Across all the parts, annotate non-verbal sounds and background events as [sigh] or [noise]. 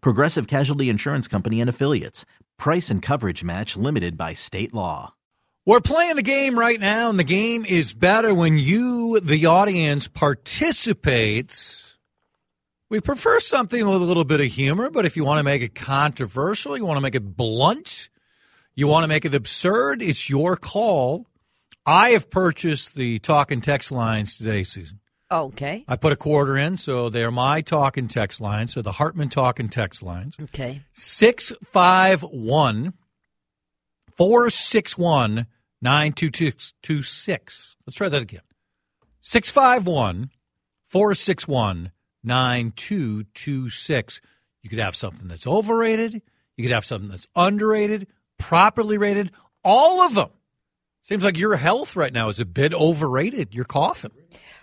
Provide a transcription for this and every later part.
Progressive Casualty Insurance Company and Affiliates. Price and coverage match limited by state law. We're playing the game right now, and the game is better when you, the audience, participates. We prefer something with a little bit of humor, but if you want to make it controversial, you want to make it blunt, you want to make it absurd, it's your call. I have purchased the talk and text lines today, Susan. Okay. I put a quarter in, so they are my talk and text lines. So the Hartman talk and text lines. Okay. 651 461 9226. Let's try that again. 651 461 9226. You could have something that's overrated. You could have something that's underrated, properly rated, all of them. Seems like your health right now is a bit overrated. You're coughing.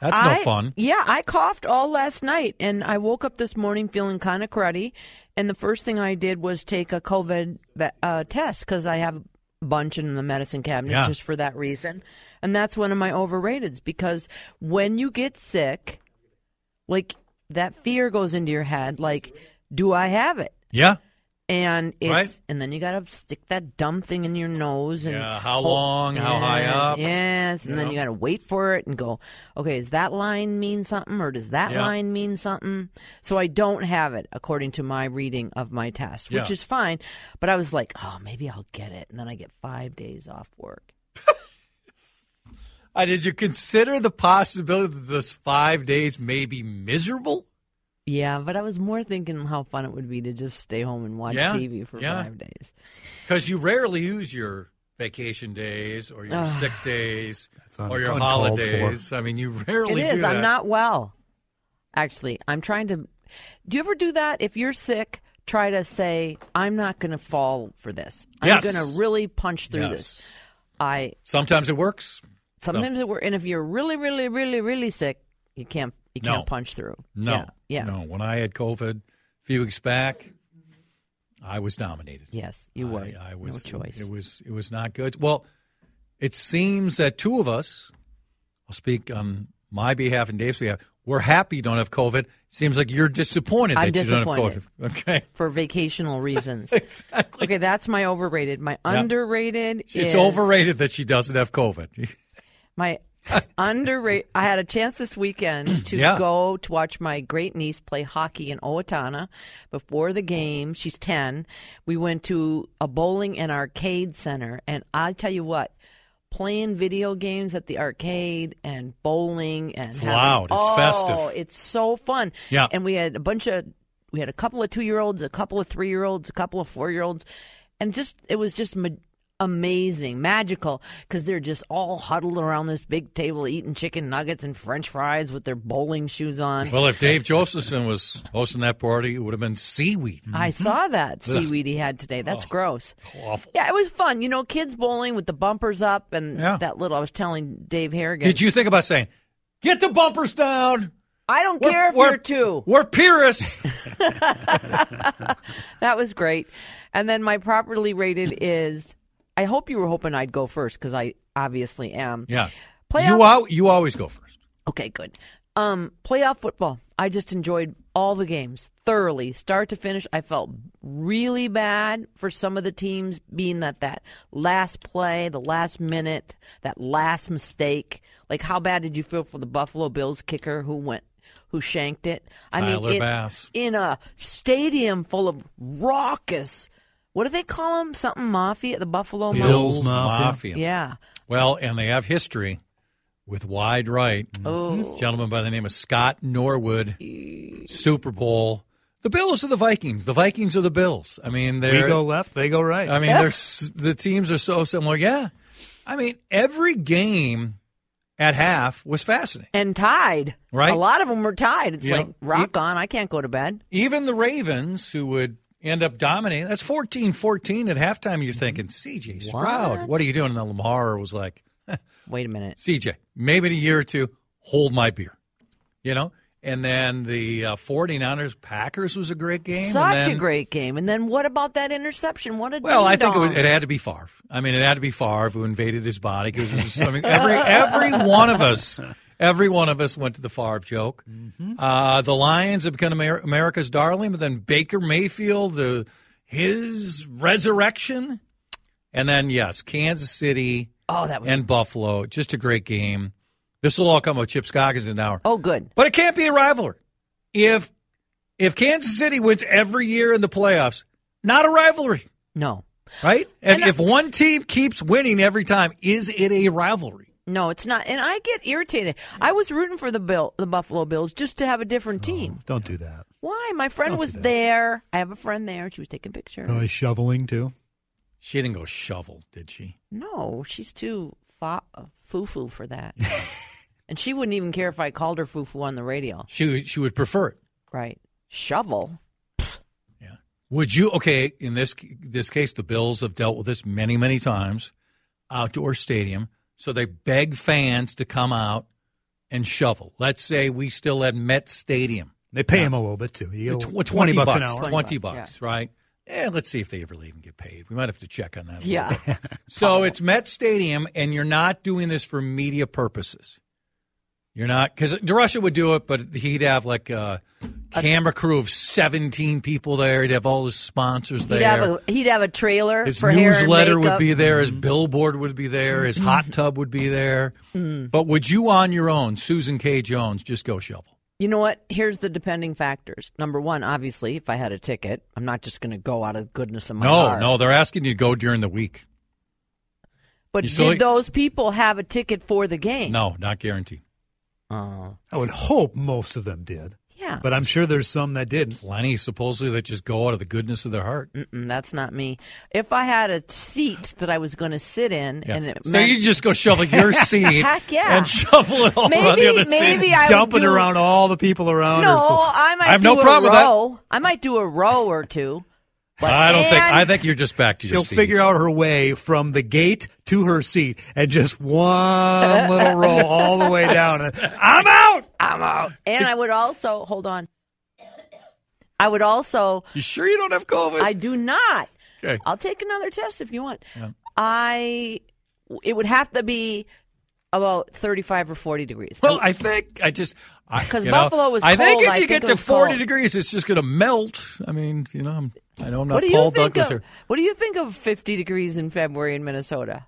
That's no fun. Yeah, I coughed all last night, and I woke up this morning feeling kind of cruddy. And the first thing I did was take a COVID uh, test because I have a bunch in the medicine cabinet Yeah. just for that reason. And that's one of my overrateds because when you get sick, like that fear goes into your head, like, do I have it? Yeah. And it's Right. and then you gotta stick that dumb thing in your nose and Yeah, how hold- long, how high up. yes and then you gotta wait for it and go okay does that line mean something or does that Yeah. line mean something so i don't have it according to my reading of my test which Yeah. is fine but i was like oh maybe i'll get it and then i get five days off work [laughs] Uh, did you consider the possibility that those five days may be miserable? Yeah but i was more thinking how fun it would be to just stay home and watch Yeah, tv for yeah. five days Because you rarely use your vacation days or your sick days un- or your uncalled for. holidays. I mean, you rarely is. do that. I'm not well. Actually, I'm trying to. Do you ever do that? If you're sick, try to say, "I'm not going to fall for this. I'm Yes. going to really punch through Yes. this." I Sometimes it works. sometimes it works, and if you're really, really, really, really sick, you can't you No. can't punch through. No, Yeah. Yeah. no. When I had COVID a few weeks back, I was nominated. Yes, you were. I, I was no choice. It was it was not good. Well, it seems that two of us, I'll speak on my behalf and Dave's behalf. We're happy you don't have COVID. Seems like you're disappointed I'm that you don't have disappointed. COVID. [laughs] Okay, for vacational reasons. [laughs] exactly. okay, that's my overrated. My Yeah. underrated. It's is overrated that she doesn't have COVID. [laughs] My [laughs] underrated. I had a chance this weekend [clears throat] to Yeah. go to watch my great niece play hockey in Owatonna. Before the game, she's ten. We went to a bowling and arcade center, and I tell you what, playing video games at the arcade and bowling and It's having- loud. It's oh, festive. It's so fun. Yeah. and we had a bunch of. We had a couple of two year olds, a couple of three year olds, a couple of four year olds, and just it was just ma- amazing, magical because they're just all huddled around this big table eating chicken nuggets and French fries with their bowling shoes on. well, if Dave Josephson was hosting that party, it would have been seaweed. I mm-hmm. saw that seaweed he had today. That's oh, gross. Awful. Yeah, it was fun. You know, kids bowling with the bumpers up and Yeah. that little. I was telling Dave Harrigan. Did you think about saying, "Get the bumpers down"? I don't We're- care if we're- you're two. We're purists. [laughs] [laughs] That was great. And then my properly rated is. I hope you were hoping I'd go first because I obviously am. yeah. Playoff- You al- you always go first. Okay, good. Um, playoff football. I just enjoyed all the games thoroughly, start to finish. I felt really bad for some of the teams being that that last play, the last minute, that last mistake. Like, how bad did you feel for the Buffalo Bills kicker who went, who shanked it? I Tyler mean, Bass. in a stadium full of raucous What do they call them? Something Mafia? The Buffalo Bills Mafia? Mafia. Yeah. Well, and they have history with wide right. Mm-hmm. Oh. Gentleman by the name of Scott Norwood, Super Bowl. The Bills are the Vikings. The Vikings are the Bills. I mean, they're go left, they go right. I mean, they're [laughs] the teams are so similar. Yeah, I mean, every game at half was fascinating. And tied. Right. A lot of them were tied. It's Yeah. like, rock on. I can't go to bed. Even the Ravens, who would end up dominating, that's 14-14 at halftime. You're thinking, CJ Stroud, what, are you doing? And then Lamar was like, [laughs] Wait a minute. CJ, maybe in a year or two, hold my beer. You know? And then the uh, 49ers Packers was a great game. and Such then- a great game. And then what about that interception? What a Well, I think it was. It had to be Favre. I mean, it had to be Favre who invaded his body because I mean, [laughs] every every one of us, [laughs] every one of us went to the Favre joke. Uh, the Lions have become Amer- America's darling, but then Baker Mayfield, the his resurrection, and then yes, Kansas City Oh, that was. and Buffalo. Just a great game. This will all come with Chip Scoggins in an hour. oh, good. But it can't be a rivalry. If if Kansas City wins every year in the playoffs, not a rivalry. No. Right? And And I- if one team keeps winning every time, is it a rivalry? No, it's not. And I get irritated. I was rooting for the Bill, the Buffalo Bills, just to have a different team. Don't do that. Why? My friend Don't was there. I have a friend there. She was taking pictures. Oh, he's shoveling too. She didn't go shovel, did she? No, she's too fa- uh, foo foo for that. [laughs] and she wouldn't even care if I called her foo foo on the radio. She she would prefer it. Right? Shovel. Yeah. Would you? Okay. In this this case, the Bills have dealt with this many many times. Outdoor stadium, so they beg fans to come out and shovel. Let's say we still had Met Stadium. They pay him a little bit too. You Tw- get 20, bucks, an hour. 20 20 bucks, bucks, right? Yeah, let's see if they ever even get paid. We might have to check on that. a Yeah. bit. So [laughs] it's Met Stadium, and you're not doing this for media purposes. You're not because DeRusha would do it, but he'd have like a camera crew of 17 people there. He'd have all his sponsors there. He'd have a he'd have a trailer his for hair and newsletter would be there. His mm-hmm. billboard would be there. His mm-hmm. hot tub would be there. Mm-hmm. But would you on your own, Susan K. Jones, just go shovel? You know what? Here's the depending factors. Number one, obviously, if I had a ticket, I'm not just going to go out of the goodness of my No, heart. no, they're asking you to go during the week. But You did those people have a ticket for the game? No, not guaranteed. Oh, I would hope most of them did, yeah. but I'm sure there's some that didn't. Plenty, supposedly, that just go out of the goodness of their heart. Mm-mm, that's not me. If I had a seat that I was going to sit in, Yeah. and it so meant- you just go shovel your [laughs] seat Heck yeah. and shovel it all around the maybe other maybe seats. I would Dumping do- around all the people around. No, her, so- I might I have do no a problem with that. row. I might do a row or two. But I don't think. I think you're just back to your seat. She'll seat. figure out her way from the gate to her seat and just one little row [laughs] all the way down. I'm out. I'm out. And I would also hold on. I would also. You sure you don't have COVID? I do not. Okay. I'll take another test if you want. I. It would have to be about 35 or 40 degrees. well, I think I just 'Cause you know, Buffalo was I think if you get to 40 cold. degrees, it's just going to melt. I mean, you know, I'm, I know I'm not Paul Douglas of, here. What do you think of 50 degrees in February in Minnesota?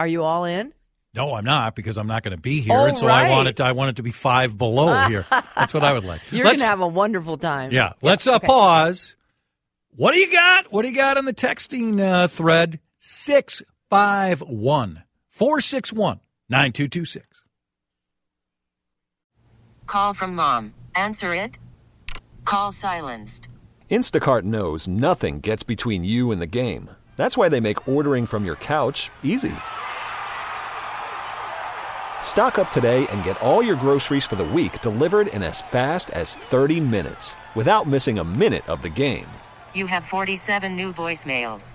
Are you all in? No, I'm not because I'm not going to be here, Oh, and so I want it. To, I want it to be five below [laughs] here. That's what I would like. You're going to have a wonderful time. Yeah, let's uh, pause. What do you got? What do you got on the texting uh, thread? 651 461 9226. Call from mom. Answer it. Call silenced. Instacart knows nothing gets between you and the game. That's why they make ordering from your couch easy. Stock up today and get all your groceries for the week delivered in as fast as 30 minutes without missing a minute of the game. You have 47 new voicemails.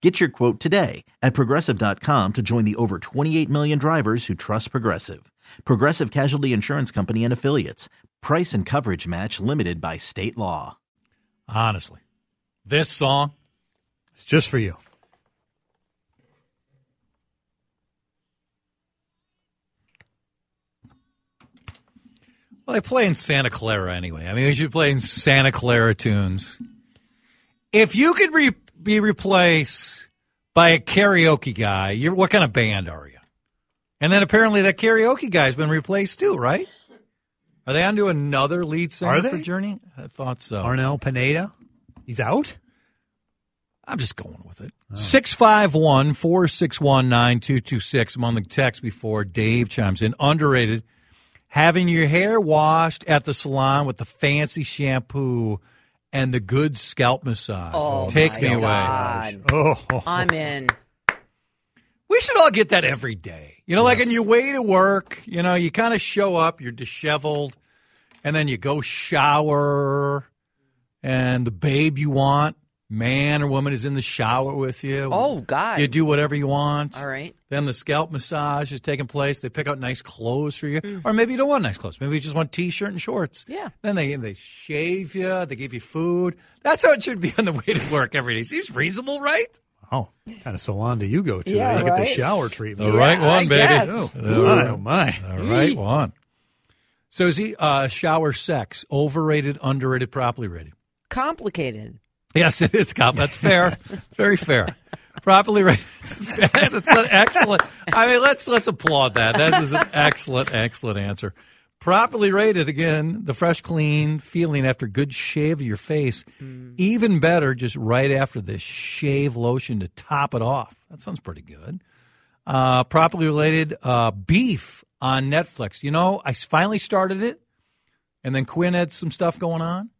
Get your quote today at progressive.com to join the over 28 million drivers who trust Progressive. Progressive Casualty Insurance Company and Affiliates. Price and coverage match limited by state law. Honestly, this song, It's just for you. Well, they play in Santa Clara anyway. I mean, we should play in Santa Clara tunes. If you could re- be replaced by a karaoke guy, you're what kind of band are you? And then apparently that karaoke guy's been replaced too, right? Are they on to another lead singer for? Journey? I thought so. Arnel Pineda, he's out. I'm just going with it. 651 461 9226. I'm on the text before Dave chimes in. Underrated. Having your hair washed at the salon with the fancy shampoo and the good scalp massage. Oh, Take me away. [laughs] Oh, I'm in. We should all get that every day. You know, like on your way to work, you know, you kind of show up, you're disheveled, and then you go shower, and the babe you want, man or woman, is in the shower with you. Oh, God. You do whatever you want. All right. Then the scalp massage is taking place. They pick out nice clothes for you, Mm. or maybe you don't want nice clothes. Maybe you just want t-shirt and shorts. Yeah. Then they they shave you. They give you food. That's how it should be on the way to work every day. Seems reasonable, right? oh, kind of salon do you go to? Yeah, you get the right. shower The treatment. Yeah, right one, I baby. guess. Oh, my, oh my. The right one. So is he uh, shower sex overrated, underrated, properly rated? Complicated. Yes, it is, Cop. That's fair. it's very fair. Properly rated. [laughs] It's an excellent. I mean, let's let's applaud that. That is an excellent, excellent answer. Properly rated again. The fresh, clean feeling after good shave of your face. Even better, just right after the shave lotion to top it off. That sounds pretty good. Uh, properly related uh, beef on Netflix. You know, I finally started it, and then Quinn had some stuff going on.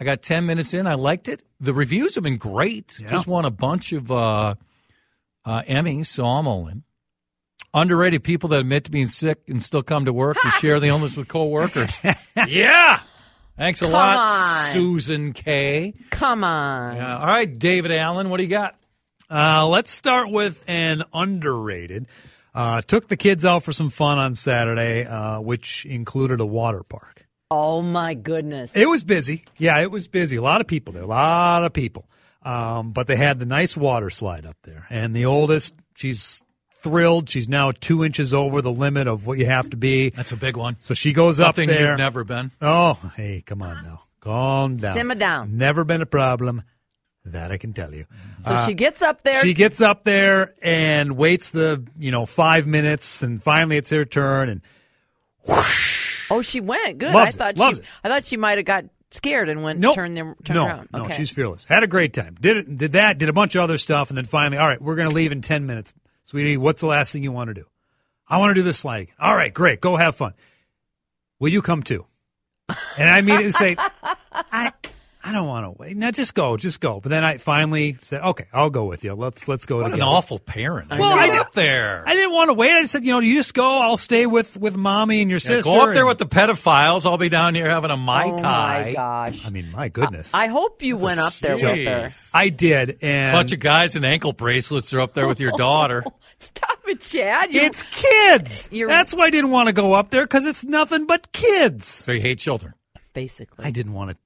I got 10 minutes in. I liked it. The reviews have been great. Yeah. Just won a bunch of uh, uh, Emmys, so I'm all in. Underrated people that admit to being sick and still come to work and [laughs] share the illness with coworkers. [laughs] yeah. Thanks a Come lot, on. Susan K. Come on. Yeah. All right, David Allen, what do you got? Uh, let's start with an underrated. Uh, took the kids out for some fun on Saturday, uh, which included a water park. Oh, my goodness. It was busy. Yeah, it was busy. A lot of people there. A lot of people. Um, but they had the nice water slide up there. And the oldest, she's thrilled. She's now two inches over the limit of what you have to be. That's a big one. So she goes Something up there. you've never been. Oh, hey, come on now. Calm down. Simmer down. Never been a problem. That I can tell you. So she gets up there. She gets up there and waits the, you know, five minutes and finally it's her turn and oh, she went. Good. Loves I thought it, loves she it. I thought she might have got scared and went nope. turned them turned no, around. No, Okay. she's fearless. Had a great time. Did it, did that, did a bunch of other stuff and then finally, all right, we're going to leave in 10 minutes. Sweetie, what's the last thing you want to do? I want to do this slide again. All right, great. Go have fun. Will you come too? And I immediately say, [laughs] I, I don't want to wait. Now just go, just go. But then I finally said, okay, I'll go with you. Let's let's go What an awful parent. Well, I Get did- up there. I didn't want to wait. I just said, you know, you just go. I'll stay with with mommy and your Yeah, sister. go up there and- with the pedophiles. I'll be down here having a mai oh tai. my gosh. I mean, my goodness. I hope you went up there with her. I did, and a bunch of guys in ankle bracelets are up there with your daughter. [laughs] Stop it, Chad. You, it's kids. You're- That's why I didn't want to go up there because it's nothing but kids. So you hate children. basically. I didn't want to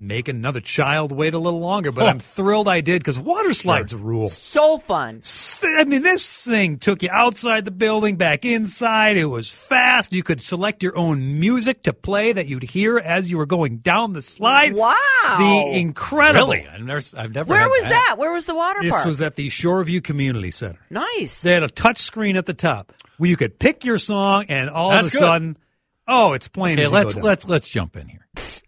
make another child wait a little longer, but I'm thrilled I did because water slides rule. so fun. I mean, this thing took you outside the building, back inside. It was fast. You could select your own music to play that you'd hear as you were going down the slide. Wow. The incredible. Really? I've never, I've never Where had was that? Where was the water This park? This was at the Shoreview Community Center. nice. They had a touch screen at the top where you could pick your song, and all That's of a good. sudden, oh, it's playing. Okay, as you let's go down. let's let's jump in here. [laughs]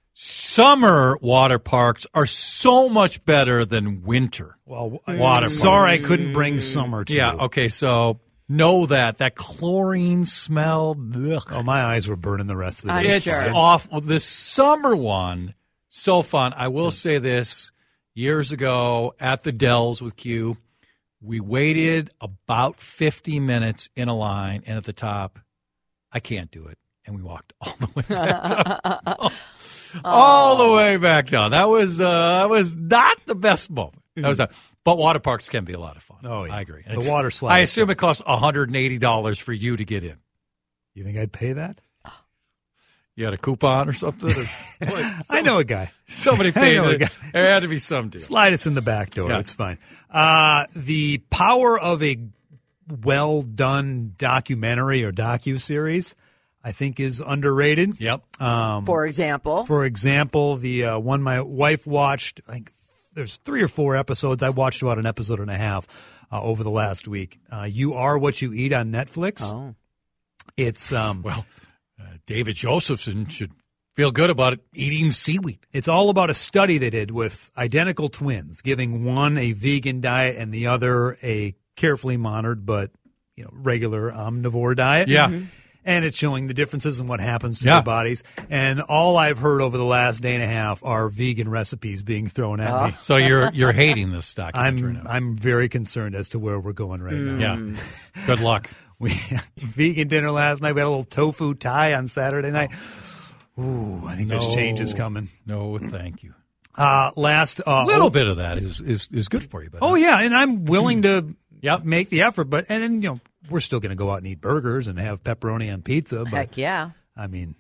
Summer water parks are so much better than winter Well, water parks. sorry I couldn't bring summer to Yeah. you. Okay. So know that that chlorine smell. ugh. Oh, my eyes were burning the rest of the I'm day. It's sure. awful. The summer one, so fun. I will say this: years ago at the Dells with Q, we waited about fifty minutes in a line, and at the top, I can't do it, and we walked all the way back [laughs] down. all the way back down. That was uh, that was not the best moment. That was not. But water parks can be a lot of fun. Oh, yeah. I agree. The water slide I assume fun. it costs one hundred and eighty dollars for you to get in. You think I'd pay that? You had a coupon or something? Or [laughs] what? I know a guy. Somebody [laughs] paid a it. guy. There had to be some deal. Slide us in the back door. Yeah. It's fine. Uh, the power of a well done documentary or docu series, I think, is underrated. Yep. Um, For example, For example, the uh, one my wife watched, I think there's three or four episodes. I watched about an episode and a half uh, over the last week. Uh, you are what you eat on Netflix. oh, It's um, Well, uh, David Josephson should feel good about it eating seaweed. it's all about a study they did with identical twins, giving one a vegan diet and the other a carefully monitored but you know regular omnivore diet. Yeah. And it's showing the differences in what happens to Yeah. their bodies. And all I've heard over the last day and a half are vegan recipes being thrown at me. So you're you're hating this documentary I'm now. I'm very concerned as to where we're going right now. yeah. Good luck. [laughs] We had vegan dinner last night. We had a little tofu Thai on Saturday night. Ooh, I think there's changes coming. No, thank you. Uh, last uh, A little oh, bit of that is is, is good for you. But Oh yeah, and I'm willing [clears throat] to Yep. make the effort, but and, and you know we're still going to go out and eat burgers and have pepperoni and pizza. But heck yeah. I mean,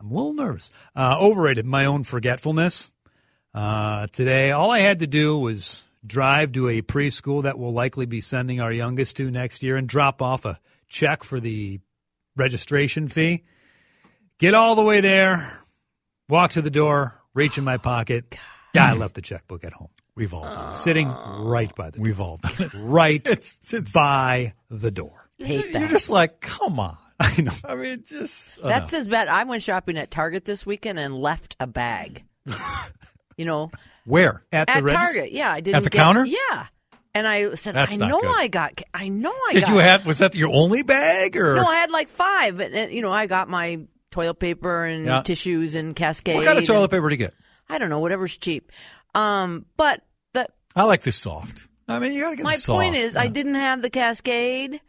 I'm a little nervous. Uh, overrated my own forgetfulness. Uh, today, all I had to do was drive to a preschool that we'll likely be sending our youngest to next year and drop off a check for the registration fee. Get all the way there, walk to the door, reach in my pocket. Yeah, I left the checkbook at home, we've all done it. sitting right by the door. We've all done it. [laughs] right It's- it's- by the door. Hate You're that. just like, come on. [laughs] I know. I mean, just uh, That's as bad. I went shopping at Target this weekend and left a bag. [laughs] you know, where At, the at regis- Target. Yeah, I didn't At the get- counter? Yeah, and I said, That's I know good. I got. I know I did got. you have? Was that your only bag or No, I had like five. And, and, you know, I got my toilet paper and Yeah. tissues and Cascade. what kind of and- toilet paper to get? I don't know, whatever's cheap. Um, but the I like this soft. I mean, you got to get my the soft. point is, I didn't have the Cascade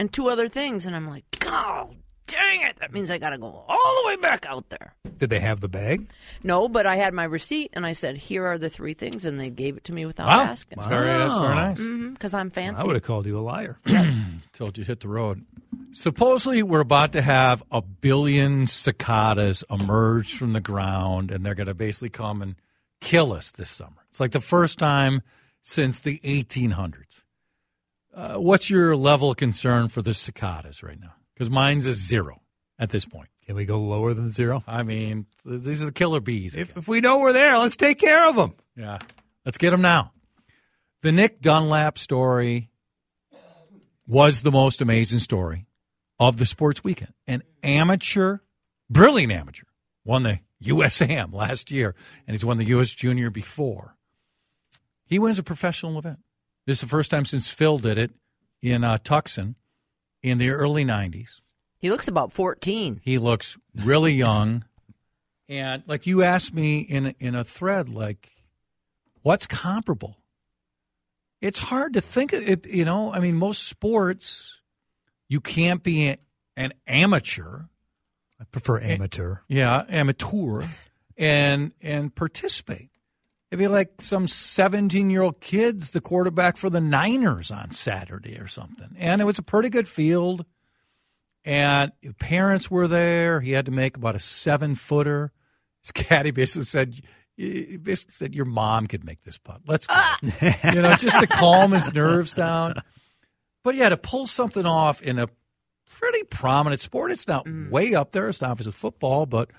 and two other things, and I'm like, oh, dang it! That means I got to go all the way back out there. Did they have the bag? No, but I had my receipt, and I said, here are the three things, and they gave it to me without Wow, asking. that's very that's very nice. Because I'm fancy. I would have called you a liar. [clears throat] Told you hit the road. Supposedly, we're about to have a billion cicadas emerge from the ground, and they're going to basically come and kill us this summer. It's like the first time since the 1800s. Uh, what's your level of concern for the cicadas right now? Because mine's is zero at this point. Can we go lower than zero? I mean, th- these are the killer bees. If, if we know we're there, let's take care of them. Yeah. Let's get them now. The Nick Dunlap story was the most amazing story of the sports weekend. An amateur, brilliant amateur, won the USAM [laughs] last year, and he's won the US Junior before. He wins a professional event. This is the first time since Phil did it in uh, Tucson in the early 90s. he looks about 14. He looks really young. And like you asked me in in a thread, like, what's comparable? It's hard to think of it. You know, I mean, most sports, you can't be an amateur, I prefer amateur. yeah, amateur, [laughs] and and participate. It'd be like some seventeen year old kids, the quarterback for the Niners on Saturday or something, and it was a pretty good field. And the parents were there. He had to make about a seven footer. His [laughs] caddy basically said, he basically said, "Your mom could make this putt. Let's go." Ah. you know, just to calm his nerves down. But yeah, to pull something off in a pretty prominent sport, it's not way up there. It's not as a football, but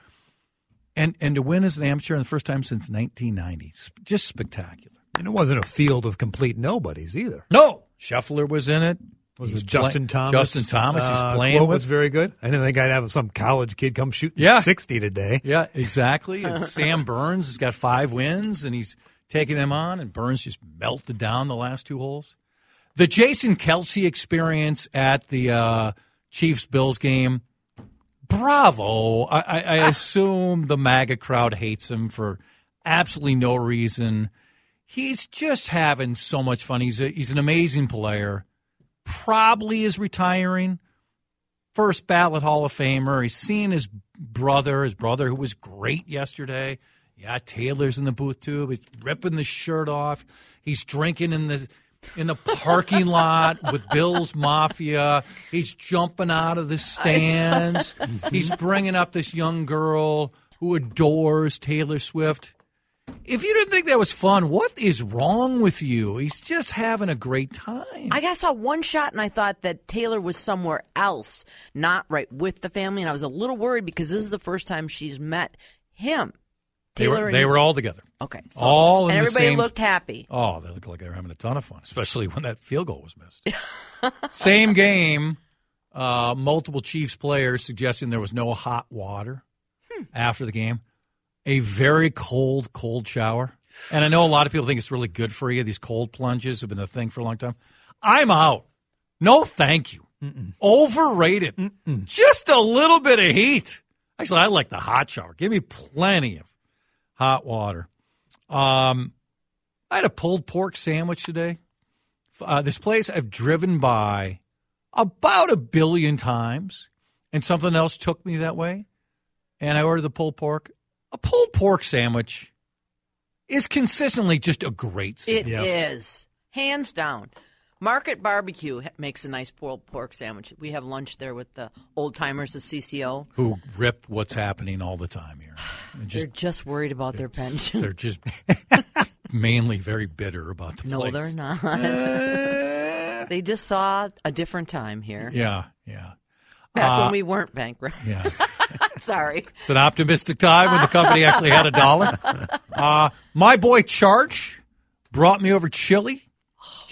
and and to win as an amateur in the first time since 1990, s- just spectacular. And it wasn't a field of complete nobodies either. No, Scheffler was in it. Was He's it Justin play- Thomas? Justin Thomas. He's uh, playing quote with. was very good. I didn't think I'd have some college kid come shooting Yeah. 60 today. Yeah, exactly. [laughs] And Sam Burns has got five wins, and he's taking them on, and Burns just melted down the last two holes. The Jason Kelce experience at the uh, Chiefs Bills game, bravo. I, I, I ah. assume the MAGA crowd hates him for absolutely no reason. He's just having so much fun. He's a, he's an amazing player. Probably is retiring first ballot Hall of Famer. He's seeing his brother, his brother who was great yesterday. Yeah, Taylor's in the booth too. He's ripping the shirt off. He's drinking in the in the parking lot with Bill's Mafia. He's jumping out of the stands. Mm-hmm. He's bringing up this young girl who adores Taylor Swift. If you didn't think that was fun, what is wrong with you? He's just having a great time. I saw one shot and I thought that Taylor was somewhere else, not right with the family, and I was a little worried because this is the first time she's met him. They were, they were all together. okay, so- all in and the everybody same- looked happy. Oh, they look like they were having a ton of fun, especially when that field goal was missed. [laughs] Same game, uh, multiple Chiefs players suggesting there was no hot water after the game. A very cold, cold shower. And I know a lot of people think it's really good for you. These cold plunges have been a thing for a long time. I'm out. No, thank you. Overrated. Just a little bit of heat. Actually, I like the hot shower. Give me plenty of hot water. Um, I had a pulled pork sandwich today. Uh, this place I've driven by about a billion times, and something else took me that way. And I ordered the pulled pork. A pulled pork sandwich is consistently just a great It sandwich. is hands down. Market Barbecue makes a nice pulled pork sandwich. We have lunch there with the old timers of CCO. Who rip what's happening all the time here? And [sighs] They're just just worried about their pension. they're just [laughs] mainly very bitter about the no, place. they're not. Uh, [laughs] they just saw a different time here. yeah, yeah, Back Uh, when we weren't bankrupt. yeah. [laughs] Sorry. It's an optimistic time when the company actually had a dollar. Uh, my boy Charch brought me over chili.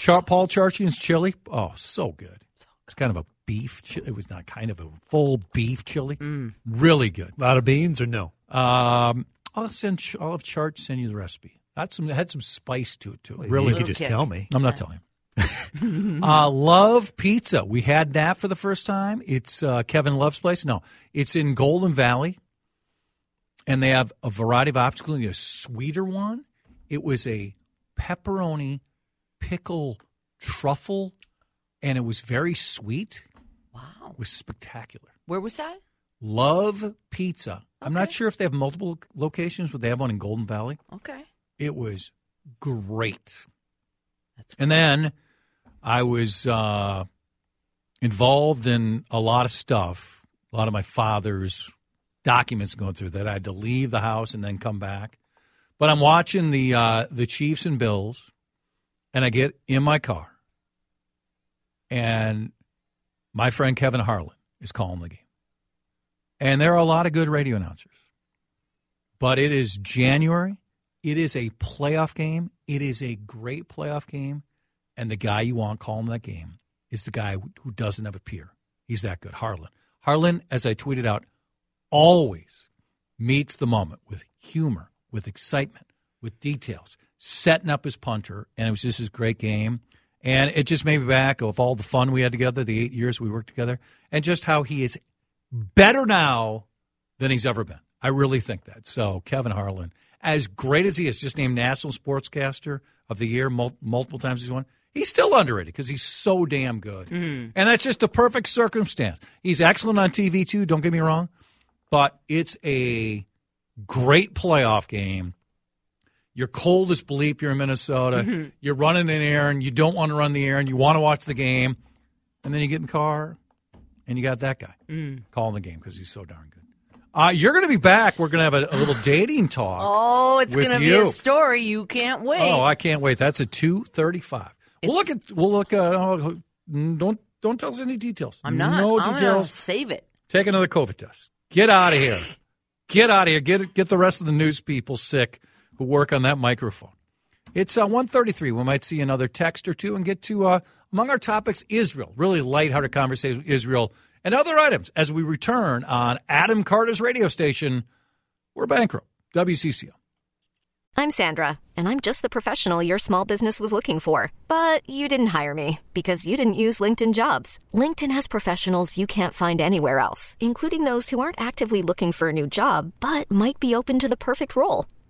Char- Paul Charchian's chili. Oh, so good. It's kind of a beef. Chi- it was not kind of a full beef chili. Really good. A lot of beans or no? Um, I'll send. Ch- I'll have Charch send you the recipe. Had some had some spice to it too. Really you good. could just kick. tell me. I'm not telling him. [laughs] uh, Love Pizza. We had that for the first time. It's uh, Kevin Love's place. No, it's in Golden Valley, and they have a variety of options, including a sweeter one. It was a pepperoni pickle truffle, and it was very sweet. Wow. It was spectacular. Where was that? Love Pizza. I'm not sure if they have multiple locations, but they have one in Golden Valley. Okay. It was great. That's And then I was uh, involved in a lot of stuff, a lot of my father's documents going through that. I had to leave the house and then come back. But I'm watching the uh, the Chiefs and Bills, and I get in my car, and my friend Kevin Harlan is calling the game. And there are a lot of good radio announcers. But it is January. It is a playoff game. It is a great playoff game. And the guy you want calling that game is the guy who doesn't have a peer. He's that good, Harlan. Harlan, as I tweeted out, always meets the moment with humor, with excitement, with details, setting up his punter. And it was just his great game. And it just made me back of all the fun we had together, the eight years we worked together, and just how he is better now than he's ever been. I really think that. So, Kevin Harlan, as great as he is, just named National Sportscaster of the Year mul- multiple times he's won, he's still underrated because he's so damn good. Mm-hmm. And that's just the perfect circumstance. He's excellent on TV, too, don't get me wrong, but it's a great playoff game. You're cold as bleep. You're in Minnesota. You're running an errand. You don't want to run the errand. You want to watch the game. And then you get in the car and you got that guy calling the game because he's so darn good. Uh, you're going to be back. We're going to have a, a little [gasps] dating talk. Oh, it's going to be a story you can't wait. Oh, I can't wait. That's a two thirty-five. We'll look at. We'll look. Uh, oh, don't don't tell us any details. I'm not. No I'm details. save it. Take another COVID test. Get out of here. Get out of here. Get get the rest of the news people sick work on that microphone. It's uh, 133. We might see another text or two and get to, uh, among our topics, Israel. Really lighthearted conversation with Israel and other items as we return on Adam Carter's radio station. We're bankrupt. WCCO. I'm Sandra, and I'm just the professional your small business was looking for. But you didn't hire me because you didn't use LinkedIn jobs. LinkedIn has professionals you can't find anywhere else, including those who aren't actively looking for a new job but might be open to the perfect role,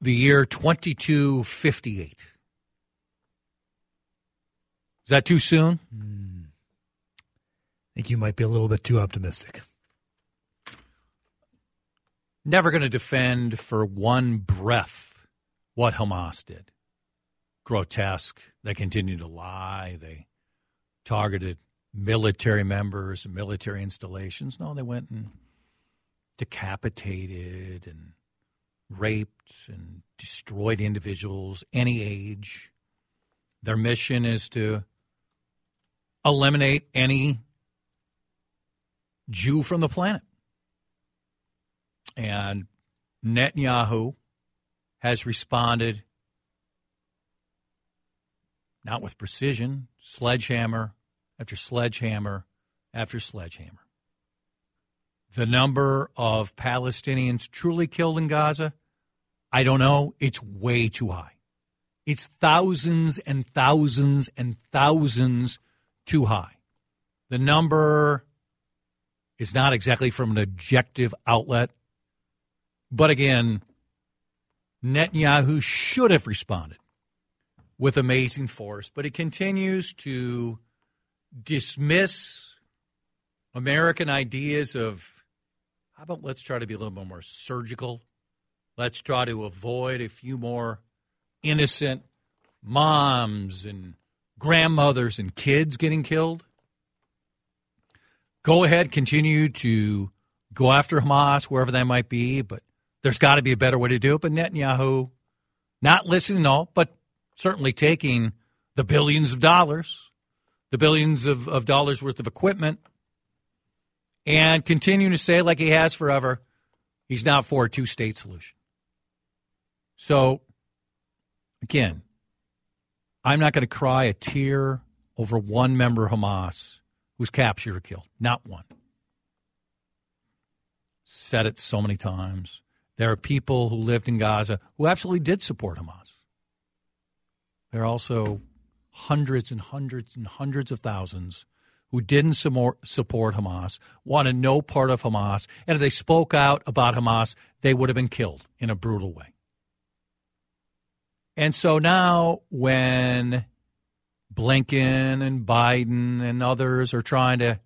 the year 2258. Is that too soon? I think you might be a little bit too optimistic. Never going to defend for one breath what Hamas did. Grotesque. They continue to lie. They targeted military members and military installations. No, they went and decapitated and raped and destroyed individuals, any age. Their mission is to eliminate any Jew from the planet. And Netanyahu has responded not with precision, sledgehammer after sledgehammer after sledgehammer. The number of Palestinians truly killed in Gaza, I don't know. It's way too high. It's thousands and thousands and thousands too high. The number is not exactly from an objective outlet. But again, Netanyahu should have responded with amazing force, but he continues to dismiss American ideas of how about let's try to be a little bit more surgical? Let's try to avoid a few more innocent moms and grandmothers and kids getting killed. Go ahead, continue to go after Hamas, wherever that might be, but there's got to be a better way to do it. But Netanyahu, not listening all, but certainly taking the billions of dollars, the billions of, of dollars worth of equipment, and continuing to say, like he has forever, he's not for a two state solution. So, again, I'm not going to cry a tear over one member of Hamas who's captured or killed. Not one. Said it so many times. There are people who lived in Gaza who absolutely did support Hamas. There are also hundreds and hundreds and hundreds of thousands who didn't support Hamas, wanted no part of Hamas, and if they spoke out about Hamas, they would have been killed in a brutal way. And so now, when Blinken and Biden and others are trying to,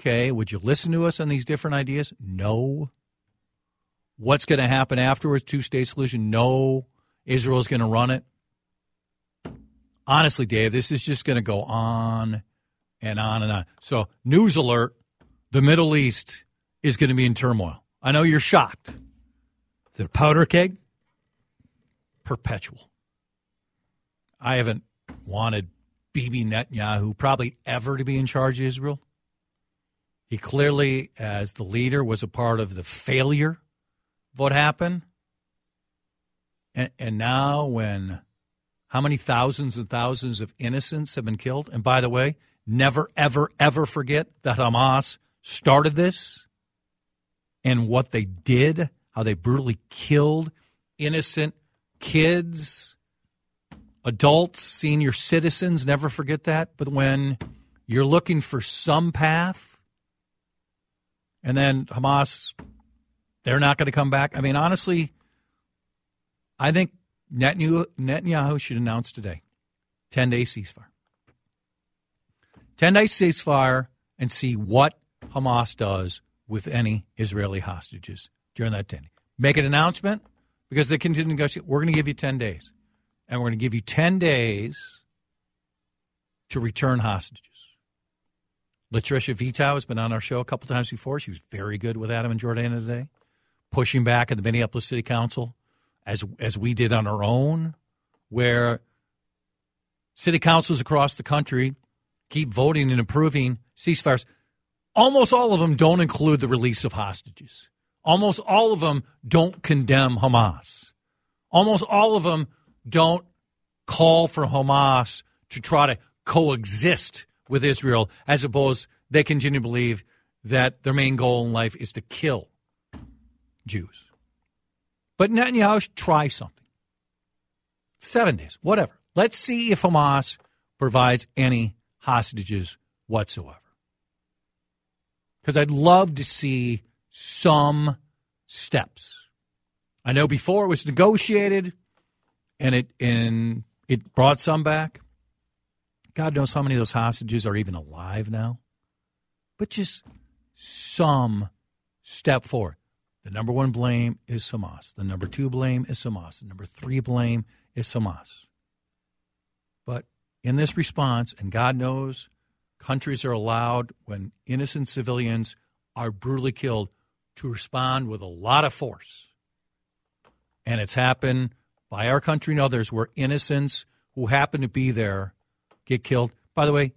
okay, would you listen to us on these different ideas? No. What's going to happen afterwards? Two state solution? No. Israel's going to run it. Honestly, Dave, this is just going to go on and on and on. So, news alert the Middle East is going to be in turmoil. I know you're shocked. Is it a powder keg? Perpetual. I haven't wanted Bibi Netanyahu probably ever to be in charge of Israel. He clearly, as the leader, was a part of the failure of what happened. And, and now, when how many thousands and thousands of innocents have been killed? And by the way, never, ever, ever forget that Hamas started this and what they did, how they brutally killed innocent kids, adults, senior citizens. Never forget that. But when you're looking for some path, and then Hamas, they're not going to come back. I mean, honestly, I think Netanyahu should announce today 10 day ceasefire. 10 day ceasefire and see what Hamas does with any Israeli hostages during that 10 Make an announcement because they continue to negotiate. We're going to give you 10 days. And we're going to give you 10 days to return hostages. LaTrisha Vetaw has been on our show a couple times before. She was very good with Adam and Jordana today, pushing back at the Minneapolis City Council as as we did on our own, where city councils across the country keep voting and approving ceasefires, almost all of them don't include the release of hostages. Almost all of them don't condemn Hamas. Almost all of them don't call for Hamas to try to coexist with Israel, as opposed they continue to believe that their main goal in life is to kill Jews. But Netanyahu try something. Seven days, whatever. Let's see if Hamas provides any hostages whatsoever. Because I'd love to see some steps. I know before it was negotiated and it and it brought some back. God knows how many of those hostages are even alive now. But just some step forward. The number one blame is Hamas. The number two blame is Hamas. The number three blame is Hamas. In this response, and God knows countries are allowed when innocent civilians are brutally killed to respond with a lot of force. And it's happened by our country and others where innocents who happen to be there get killed. By the way,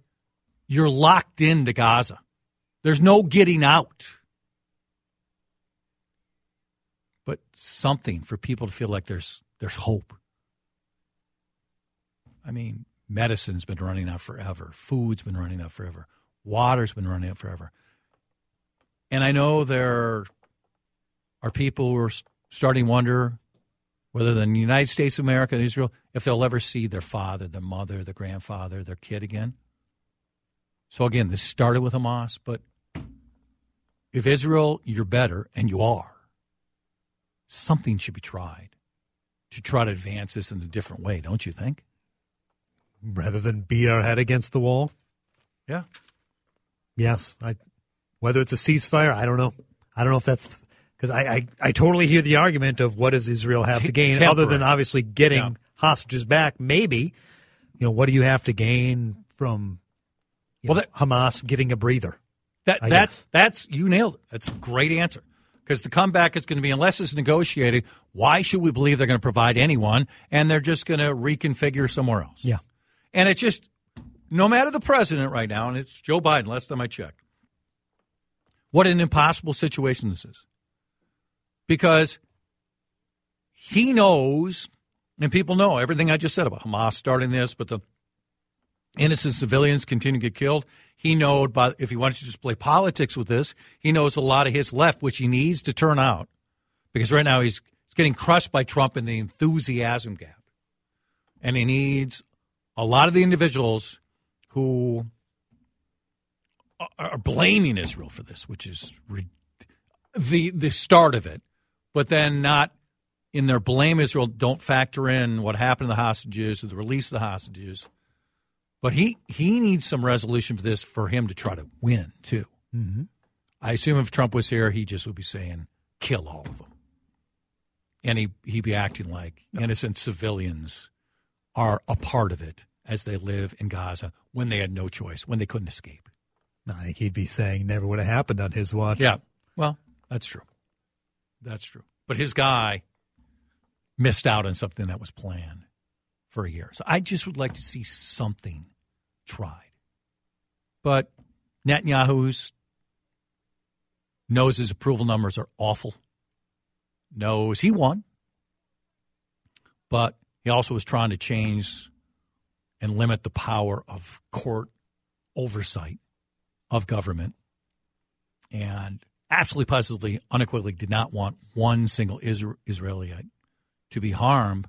you're locked into Gaza. There's no getting out. But something for people to feel like there's there's hope. I mean, medicine's been running out forever. Food's been running out forever. Water's been running out forever. And I know there are people who are starting to wonder whether the United States of America and Israel, if they'll ever see their father, their mother, their grandfather, their kid again. So again, this started with Hamas, but if Israel, you're better, and you are, something should be tried to try to advance this in a different way, don't you think? Rather than beat our head against the wall? Yeah. Yes. I, whether it's a ceasefire, I don't know. I don't know if that's because I, I, I totally hear the argument of what does Israel have to gain other than obviously getting Yeah. hostages back. Maybe, you know, what do you have to gain from Well, know, that- Hamas getting a breather? That I that's guess. that's you nailed it. That's a great answer. Because the comeback is going to be unless it's negotiated, why should we believe they're going to provide anyone and they're just going to reconfigure somewhere else? Yeah. And it's just no matter the president right now, and it's Joe Biden, last time I checked. What an impossible situation this is. Because he knows, and people know everything I just said about Hamas starting this, but the innocent civilians continue to get killed. He knows, but if he wants to just play politics with this, he knows a lot of his left, which he needs to turn out, because right now he's, he's getting crushed by Trump in the enthusiasm gap, and he needs a lot of the individuals who are- blaming Israel for this, which is re- the the start of it, but then not in their blame Israel don't factor in what happened to the hostages or the release of the hostages. But he he needs some resolution for this for him to try to win too. Mm-hmm. I assume if Trump was here, he just would be saying, "Kill all of them," and he he'd be acting like innocent civilians are a part of it as they live in Gaza when they had no choice, when they couldn't escape. I think he'd be saying never would have happened on his watch. Yeah, well, that's true. That's true. But his guy missed out on something that was planned for a year. So I just would like to see something tried. But Netanyahu's knows his approval numbers are awful. Knows he won. But he also was trying to change and limit the power of court oversight of government and absolutely positively, unequivocally did not want one single Isra- Israelite to be harmed,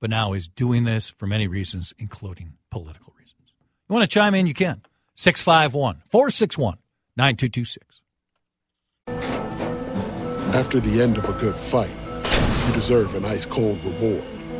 but now is doing this for many reasons, including political reasons. You want to chime in? You can. 651 461 9226. After the end of a good fight, you deserve an ice cold reward.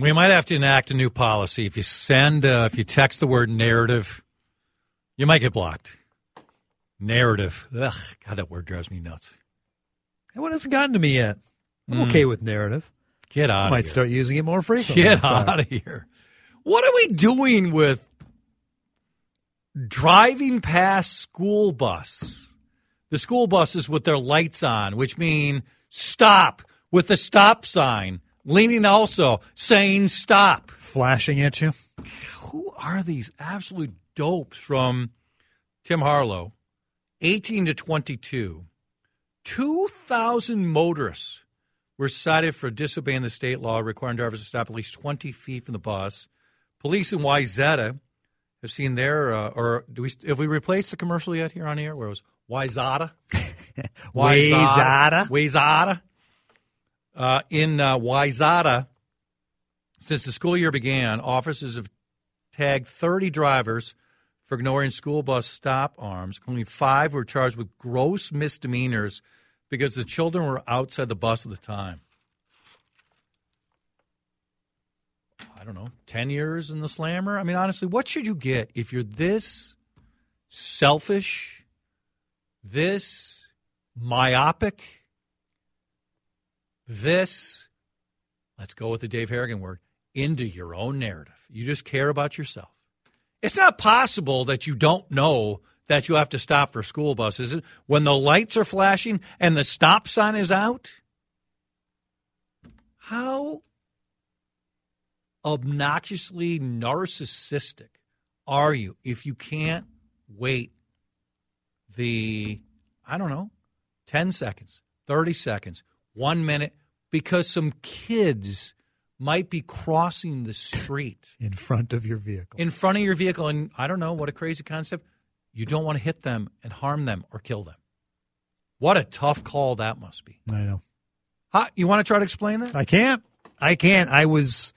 We might have to enact a new policy. If you send, uh, if you text the word narrative, you might get blocked. Narrative. Ugh, God, that word drives me nuts. That one hasn't gotten to me yet. I'm Mm. okay with narrative. Get out I might start using it more frequently. Get out of here. What are we doing with driving past school bus? The school buses with their lights on, which mean stop with the stop sign, leaning also saying stop. Flashing at you. Who are these absolute dopes from Tim Harlow? 18 to 22. 2,000 motorists were cited for disobeying the state law requiring drivers to stop at least 20 feet from the bus. Police in Wyzetta have seen their, uh, or do we, have we replaced the commercial yet here on air where it was Wyzata? [laughs] Wayzata. Wayzata. Uh, in uh, since the school year began, officers have tagged 30 drivers for ignoring school bus stop arms. Only five were charged with gross misdemeanors because the children were outside the bus at the time. I don't know, 10 years in the slammer? I mean, honestly, what should you get if you're this selfish, this myopic, this, let's go with the Dave Harrigan word, into your own narrative? You just care about yourself. It's not possible that you don't know that you have to stop for school buses when the lights are flashing and the stop sign is out. How obnoxiously narcissistic are you if you can't wait the, I don't know, 10 seconds, 30 seconds, one minute, because some kids might be crossing the street In front of your vehicle. in front of your vehicle. And I don't know, what a crazy concept. You don't want to hit them and harm them or kill them. What a tough call that must be. I know. Huh, you want to try to explain that? I can't. I can't. I was.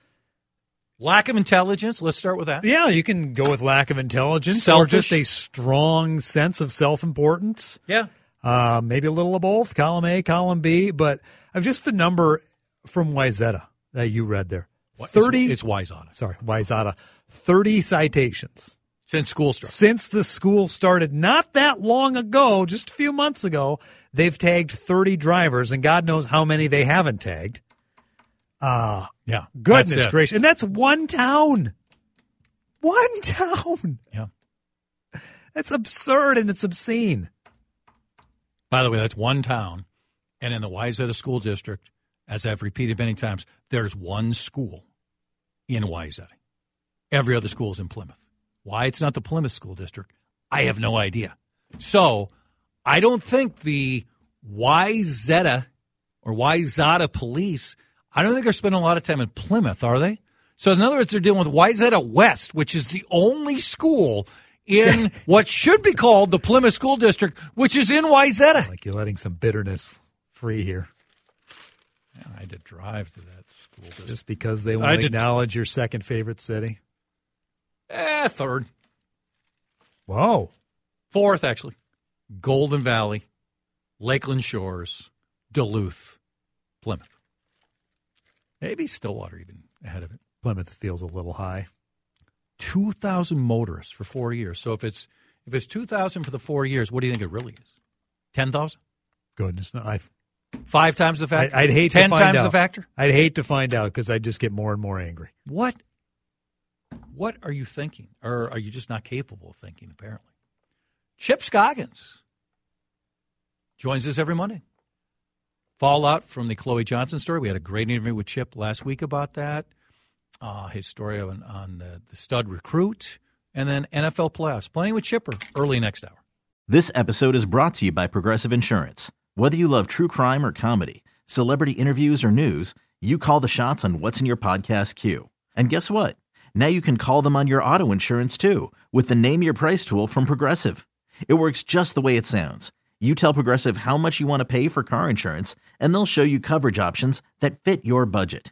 Lack of intelligence. Let's start with that. Yeah, you can go with lack of intelligence or just a strong sense of self importance. Yeah. Uh, maybe a little of both, column A, column B, but I've just the number from Wyzetta that you read there. What- it's- 30, It's, Wyzata. sorry, Wyzetta, 30 citations. Since school started. Since the school started not that long ago, just a few months ago, they've tagged 30 drivers, and God knows how many they haven't tagged. Uh, Yeah. goodness gracious. And that's one town. One [laughs] town. Yeah. That's absurd and it's obscene. By the way, that's one town. And in the Wyzetta School District, as I've repeated many times, there's one school in Wyzetta. Every other school is in Plymouth. Why it's not the Plymouth School District, I have no idea. So I don't think the Wyzetta or Wyzata police, I don't think they're spending a lot of time in Plymouth, are they? So in other words, they're dealing with Wyzetta West, which is the only school in [laughs] what should be called the Plymouth School District, which is in Wyzetta. Like you're letting some bitterness free here I had to drive to that school district. just because they want to did- acknowledge your second favorite city. Eh, third. Whoa. Fourth, actually. Golden Valley, Lakeland Shores, Duluth, Plymouth. Maybe Stillwater even ahead of it. Plymouth feels a little high. 2,000 motorists for four years. So if it's if it's 2,000 for the four years, what do you think it really is? 10,000? Goodness, no, I, Five times the factor? I'd hate 10 to find times out. the factor? I'd hate to find out because I'd just get more and more angry. What? What are you thinking? Or are you just not capable of thinking, apparently? Chip Scoggins joins us every Monday. Fallout from the Chloe Johnson story. We had a great interview with Chip last week about that. Uh, his story on, on the, the stud recruit. And then NFL playoffs. Plenty with Chipper early next hour. This episode is brought to you by Progressive Insurance. Whether you love true crime or comedy, celebrity interviews or news, you call the shots on what's in your podcast queue. And guess what? Now you can call them on your auto insurance too with the Name Your Price tool from Progressive. It works just the way it sounds. You tell Progressive how much you want to pay for car insurance, and they'll show you coverage options that fit your budget.